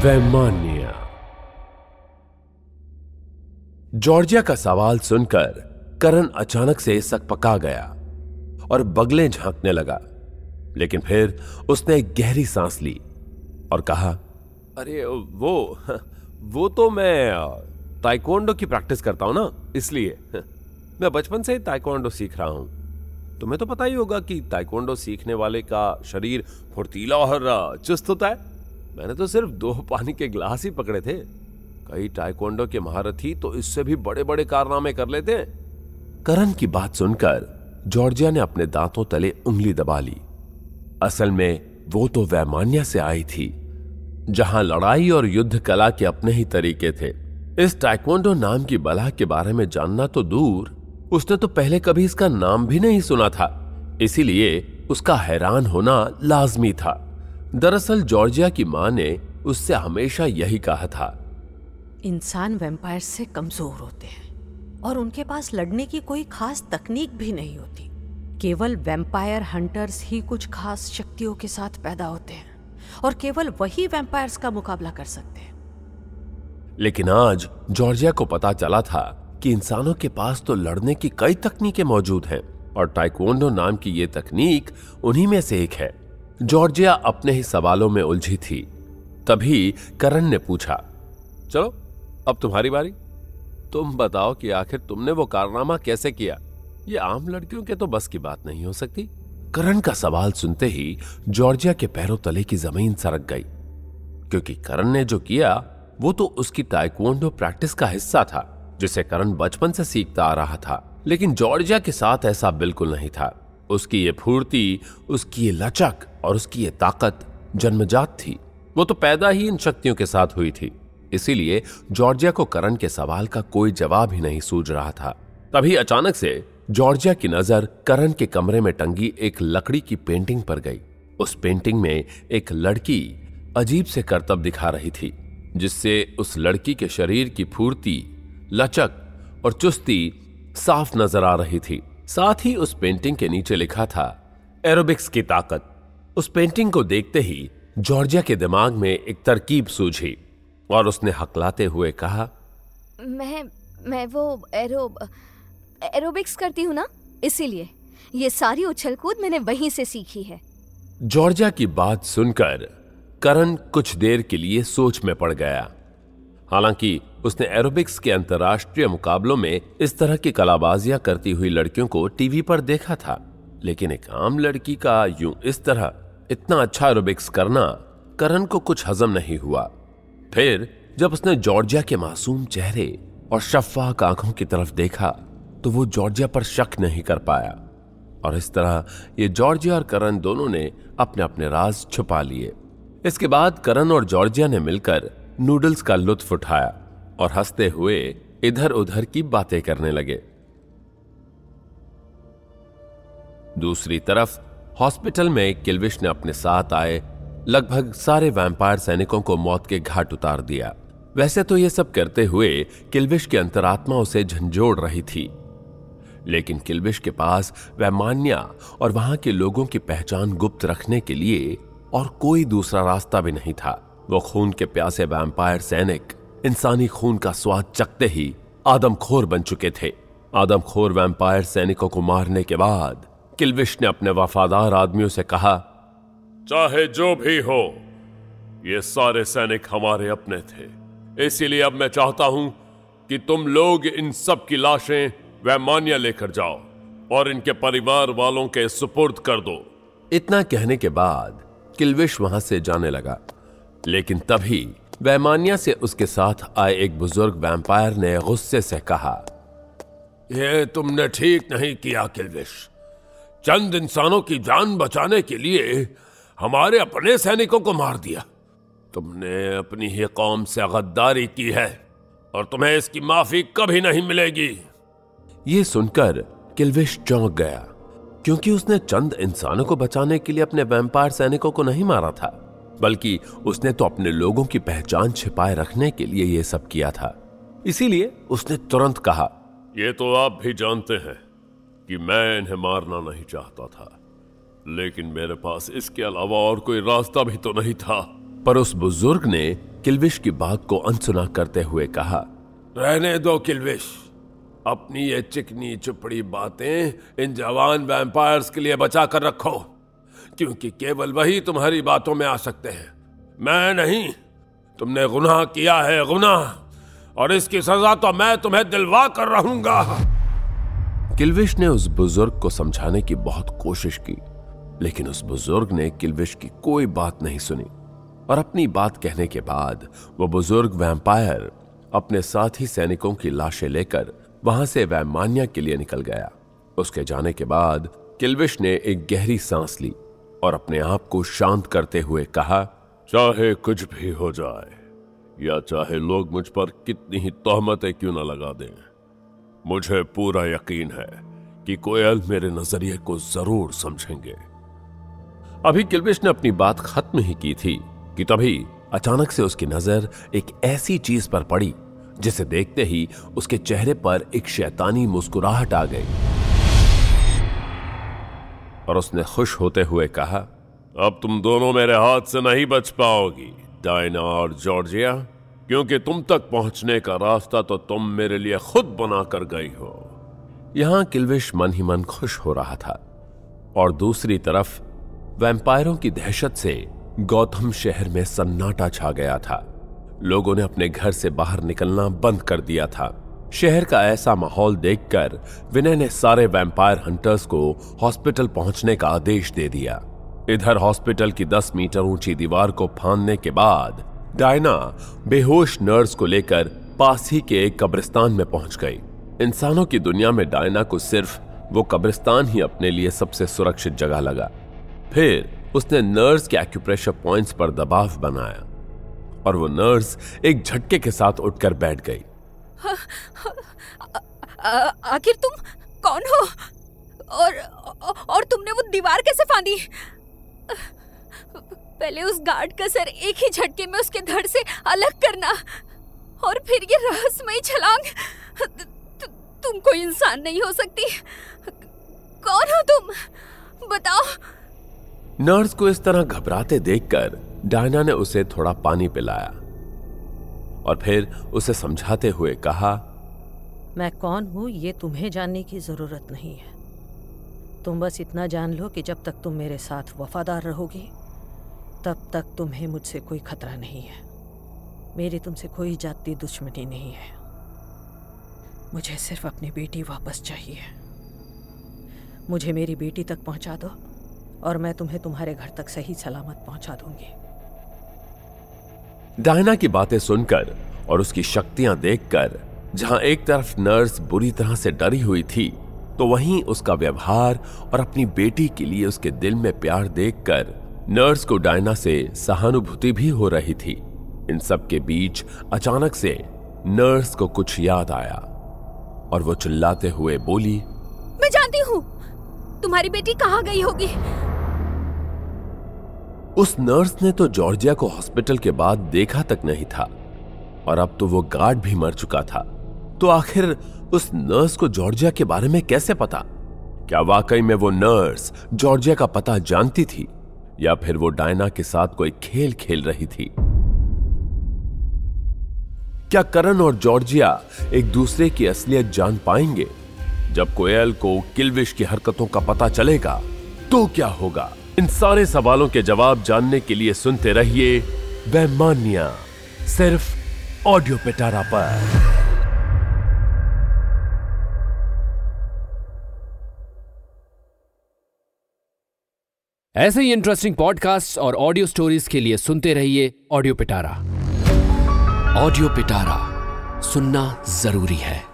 वैमानिया Georgia का सवाल सुनकर करण अचानक से सक पका गया और बगले झांकने लगा। लेकिन फिर उसने गहरी सांस ली और कहा, अरे, वो वो तो मैं ताइक्वांडो की प्रैक्टिस करता हूँ ना, इसलिए। मैं बचपन से ही ताइक्वांडो सीख रहा हूँ। तुम्हें तो पता ही होगा कि ताइक्वांडो सीखने वाले का शरीर फुर्तीला और चुस्त होता है। मैंने तो सिर्फ़ दो पानी के गिलास ही पकड़े थे। कई टाइकोंडो के महारथी तो इससे भी बड़े बड़े कारनामे कर लेते करण की बात सुनकर जॉर्जिया ने अपने दांतों तले उंगली दबा ली। असल में वो तो वैमान्या से आई थी, जहाँ लड़ाई और युद्ध कला के अपने ही तरीके थे। इस टाइकोंडो नाम की बला के बारे में जानना तो दूर, उसने तो पहले कभी इसका नाम भी नहीं सुना था, इसीलिए उसका हैरान होना लाजमी था। दरअसल जॉर्जिया की माँ ने उससे हमेशा यही कहा था। इंसान वेम्पायर से कमज़ोर होते हैं और उनके पास लड़ने की कोई खास तकनीक भी नहीं होती। केवल वेम्पायर हंटर्स ही कुछ खास शक्तियों के साथ पैदा होते हैं और केवल वही वैम्पायर्स का मुकाबला कर सकते हैं। लेकिन आज जॉर्जिया को पता चला था कि इंसानों के पास तो लड़ने की कई तकनीकें मौजूद हैं और टाइकोंडो नाम की ये तकनीक उन्हीं में से एक है। जॉर्जिया अपने ही सवालों में उलझी थी। तभी करण ने पूछा, चलो, अब तुम्हारी बारी। तुम बताओ कि आखिर तुमने वो कारनामा कैसे किया? ये आम लड़कियों के तो बस की बात नहीं हो सकती। करण का सवाल सुनते ही जॉर्जिया के पैरों तले की ज़मीन सरक गई। क्योंकि करण ने जो किया, वो तो उसकी टाइकोंडो प्रैक्टिस का हिस्सा था, जिसे करण बचपन से सीखता आ रहा था। लेकिन जॉर्जिया के साथ ऐसा बिल्कुल नहीं था। उसकी ये फूर्ति, उसकी ये लचक और उसकी ये ताकत जन्मजात थी। वो तो पैदा ही इन शक्तियों के साथ हुई थी। इसीलिए जॉर्जिया को करण के सवाल का कोई जवाब ही नहीं सूझ रहा था। तभी अचानक से जॉर्जिया की नज़र करण के कमरे में टंगी एक लकड़ी की पेंटिंग पर गई। उस पेंटिंग में एक लड़की अजीब से करतब दिखा रही थी, जिससे उस लड़की के शरीर की फूर्ति, लचक और चुस्ती साफ़ नज़र आ रही थी। साथ ही उस पेंटिंग के नीचे लिखा था एरोबिक्स की ताकत। उस पेंटिंग को देखते ही जॉर्जिया के दिमाग में एक तरकीब सूझी और उसने हकलाते हुए कहा मैं मैं वो एरो एरोबिक्स करती हूँ ना इसीलिए ये सारी उछल कूद मैंने वहीं से सीखी है। जॉर्जिया की बात सुनकर करण कुछ देर के लिए सोच में पड़ गया। हालाँकि उसने एरोबिक्स के अंतर्राष्ट्रीय मुकाबलों में इस तरह की कलाबाजियाँ करती हुई लड़कियों को टीवी पर देखा था। लेकिन एक आम लड़की का यूँ इस तरह इतना अच्छा एरोबिक्स करना करण को कुछ हजम नहीं हुआ। फिर जब उसने जॉर्जिया के मासूम चेहरे और शफाक आँखों की तरफ़ देखा तो वो जॉर्जिया पर शक नहीं कर पाया। और इस तरह ये जॉर्जिया और करण दोनों ने अपने अपने राज छुपा लिए। इसके बाद करण और जॉर्जिया ने मिलकर नूडल्स का लुत्फ उठाया। और हँसते हुए इधर उधर की बातें करने लगे। दूसरी तरफ़, हॉस्पिटल में किलविश ने अपने साथ आए, लगभग सारे वैम्पायर सैनिकों को मौत के घाट उतार दिया। वैसे तो यह सब करते हुए किलविश की अंतरात्मा उसे झंझोड़ रही थी। लेकिन किलविश के पास वैमान्या और वहाँ के लोगों की पहचान गुप्त रखने के लिए और कोई दूसरा रास्ता भी नहीं था। वो खून के प्यासे वैम्पायर सैनिक इंसानी खून का स्वाद चकते ही आदमखोर बन चुके थे। आदमखोर वैम्पायर सैनिकों को मारने के बाद किलविश ने अपने वफादार आदमियों से कहा, चाहे जो भी हो, ये सारे सैनिक हमारे अपने थे। इसीलिए अब मैं चाहता हूँ कि तुम लोग इन सब की लाशें वैमान्य लेकर जाओ और इनके परिवार वालों के सुपुर्द कर दो। इतना कहने के बाद किलविश वहाँ से जाने लगा, लेकिन तभी वैमान्या से उसके साथ आए एक बुज़ुर्ग वैम्पायर ने गुस्से से कहा यह तुमने ठीक नहीं किया, किलविश। चंद इंसानों की जान बचाने के लिए हमारे अपने सैनिकों को मार दिया। तुमने अपनी ही कौम से गद्दारी की है और तुम्हें इसकी माफ़ी कभी नहीं मिलेगी। ये सुनकर किल्विश चौंक गया, क्योंकि उसने चंद इंसानों को बचाने के लिए अपने वैम्पायर सैनिकों को नहीं मारा था। बल्कि उसने तो अपने लोगों की पहचान छिपाए रखने के लिए यह सब किया था। इसीलिए उसने तुरंत कहा यह तो आप भी जानते हैं कि मैं इन्हें मारना नहीं चाहता था लेकिन मेरे पास इसके अलावा और कोई रास्ता भी तो नहीं था। पर उस बुज़ुर्ग ने किलविश की बात को अनसुना करते हुए कहा रहने दो किलविश। अपनी ये चिकनी चुपड़ी बातें इन जवान वैम्पायर्स के लिए बचा कर रखो। क्योंकि केवल वही तुम्हारी बातों में आ सकते हैं। मैं नहीं। तुमने गुनाह किया है, गुनाह। और इसकी सजा तो मैं तुम्हें दिलवा कर रहूँगा। किल्विश ने उस बुज़ुर्ग को समझाने की बहुत कोशिश की, लेकिन उस बुज़ुर्ग ने किलविश की कोई बात नहीं सुनी। और अपनी बात कहने के बाद वो बुज़ुर्ग वैम्पायर अपने साथी सैनिकों की लाशें लेकर वहाँ से वैमान्या के लिए निकल गया। उसके जाने के बाद किलविश ने एक गहरी सांस ली। और अपने आप को शांत करते हुए कहा, चाहे कुछ भी हो जाए, या चाहे लोग मुझ पर कितनी ही तोहमतें क्यों न लगा दें, मुझे पूरा यकीन है कि कोयल मेरे नज़रिए को ज़रूर समझेंगे. अभी किलबिश ने अपनी बात खत्म ही की थी कि तभी अचानक से उसकी नज़र एक ऐसी चीज़ पर पड़ी, जिसे देखते ही उसके चेहरे पर एक शैतानी मुस्कुराहट आ गई। और उसने खुश होते हुए कहा, अब तुम दोनों मेरे हाथ से नहीं बच पाओगी, डायना और जॉर्जिया, क्योंकि तुम तक पहुँचने का रास्ता तो तुम मेरे लिए खुद बना कर गई हो। यहाँ किल्विश मन ही मन खुश हो रहा था, और दूसरी तरफ़ वैम्पायरों की दहशत से गौतम शहर में सन्नाटा छा गया था। लोगों ने अपने घर से बाहर निकलना बंद कर दिया था। शहर का ऐसा माहौल देखकर विनय ने सारे वैम्पायर हंटर्स को हॉस्पिटल पहुँचने का आदेश दे दिया। इधर हॉस्पिटल की दस मीटर ऊँची दीवार को फांदने के बाद डायना बेहोश नर्स को लेकर पास ही के एक कब्रिस्तान में पहुँच गई। इंसानों की दुनिया में डायना को सिर्फ़ वो कब्रिस्तान ही अपने लिए सबसे सुरक्षित जगह लगा। फिर उसने नर्स के एक्यूप्रेशर पॉइंट्स पर दबाव बनाया और वो नर्स एक झटके के साथ उठकर बैठ गई। आखिर तुम कौन हो? और और तुमने वो दीवार कैसे फांदी? पहले उस गार्ड का सर एक ही झटके में उसके धड़ से अलग करना, और फिर ये रहस्यमयी छलांग। तुम कोई इंसान नहीं हो सकती। कौन हो तुम? बताओ। नर्स को इस तरह घबराते देखकर डायना ने उसे थोड़ा पानी पिलाया। और फिर उसे समझाते हुए कहा, मैं कौन हूँ, ये तुम्हें जानने की ज़रूरत नहीं है। तुम बस इतना जान लो कि जब तक तुम मेरे साथ वफादार रहोगी, तब तक तुम्हें मुझसे कोई खतरा नहीं है। मेरी तुमसे कोई जाति दुश्मनी नहीं है। मुझे सिर्फ़ अपनी बेटी वापस चाहिए। मुझे मेरी बेटी तक पहुँचा दो और मैं तुम्हें तुम्हारे घर तक सही सलामत पहुँचा दूँगी। डायना की बातें सुनकर और उसकी शक्तियाँ देखकर, जहाँ एक तरफ़ नर्स बुरी तरह से डरी हुई थी तो वहीं उसका व्यवहार और अपनी बेटी के लिए उसके दिल में प्यार देखकर नर्स को डायना से सहानुभूति भी हो रही थी। इन सब के बीच अचानक से नर्स को कुछ याद आया और वो चिल्लाते हुए बोली, मैं जानती हूँ, तुम्हारी बेटी कहाँ गई होगी? उस नर्स ने तो जॉर्जिया को हॉस्पिटल के बाद देखा तक नहीं था, और अब तो वो गार्ड भी मर चुका था। तो आखिर उस नर्स को जॉर्जिया के बारे में कैसे पता? क्या वाकई में वो नर्स जॉर्जिया का पता जानती थी, या फिर वो डायना के साथ कोई खेल खेल रही थी? क्या करण और जॉर्जिया एक दूसरे की असलियत जान पाएँगे? जब कोयल को किलविश की हरकतों का पता चलेगा तो क्या होगा? इन सारे सवालों के जवाब जानने के लिए सुनते रहिए वैमान्या, सिर्फ़ ऑडियो पिटारा पर। ऐसे ही इंटरेस्टिंग पॉडकास्ट और ऑडियो स्टोरीज के लिए सुनते रहिए ऑडियो पिटारा। ऑडियो पिटारा, सुनना ज़रूरी है।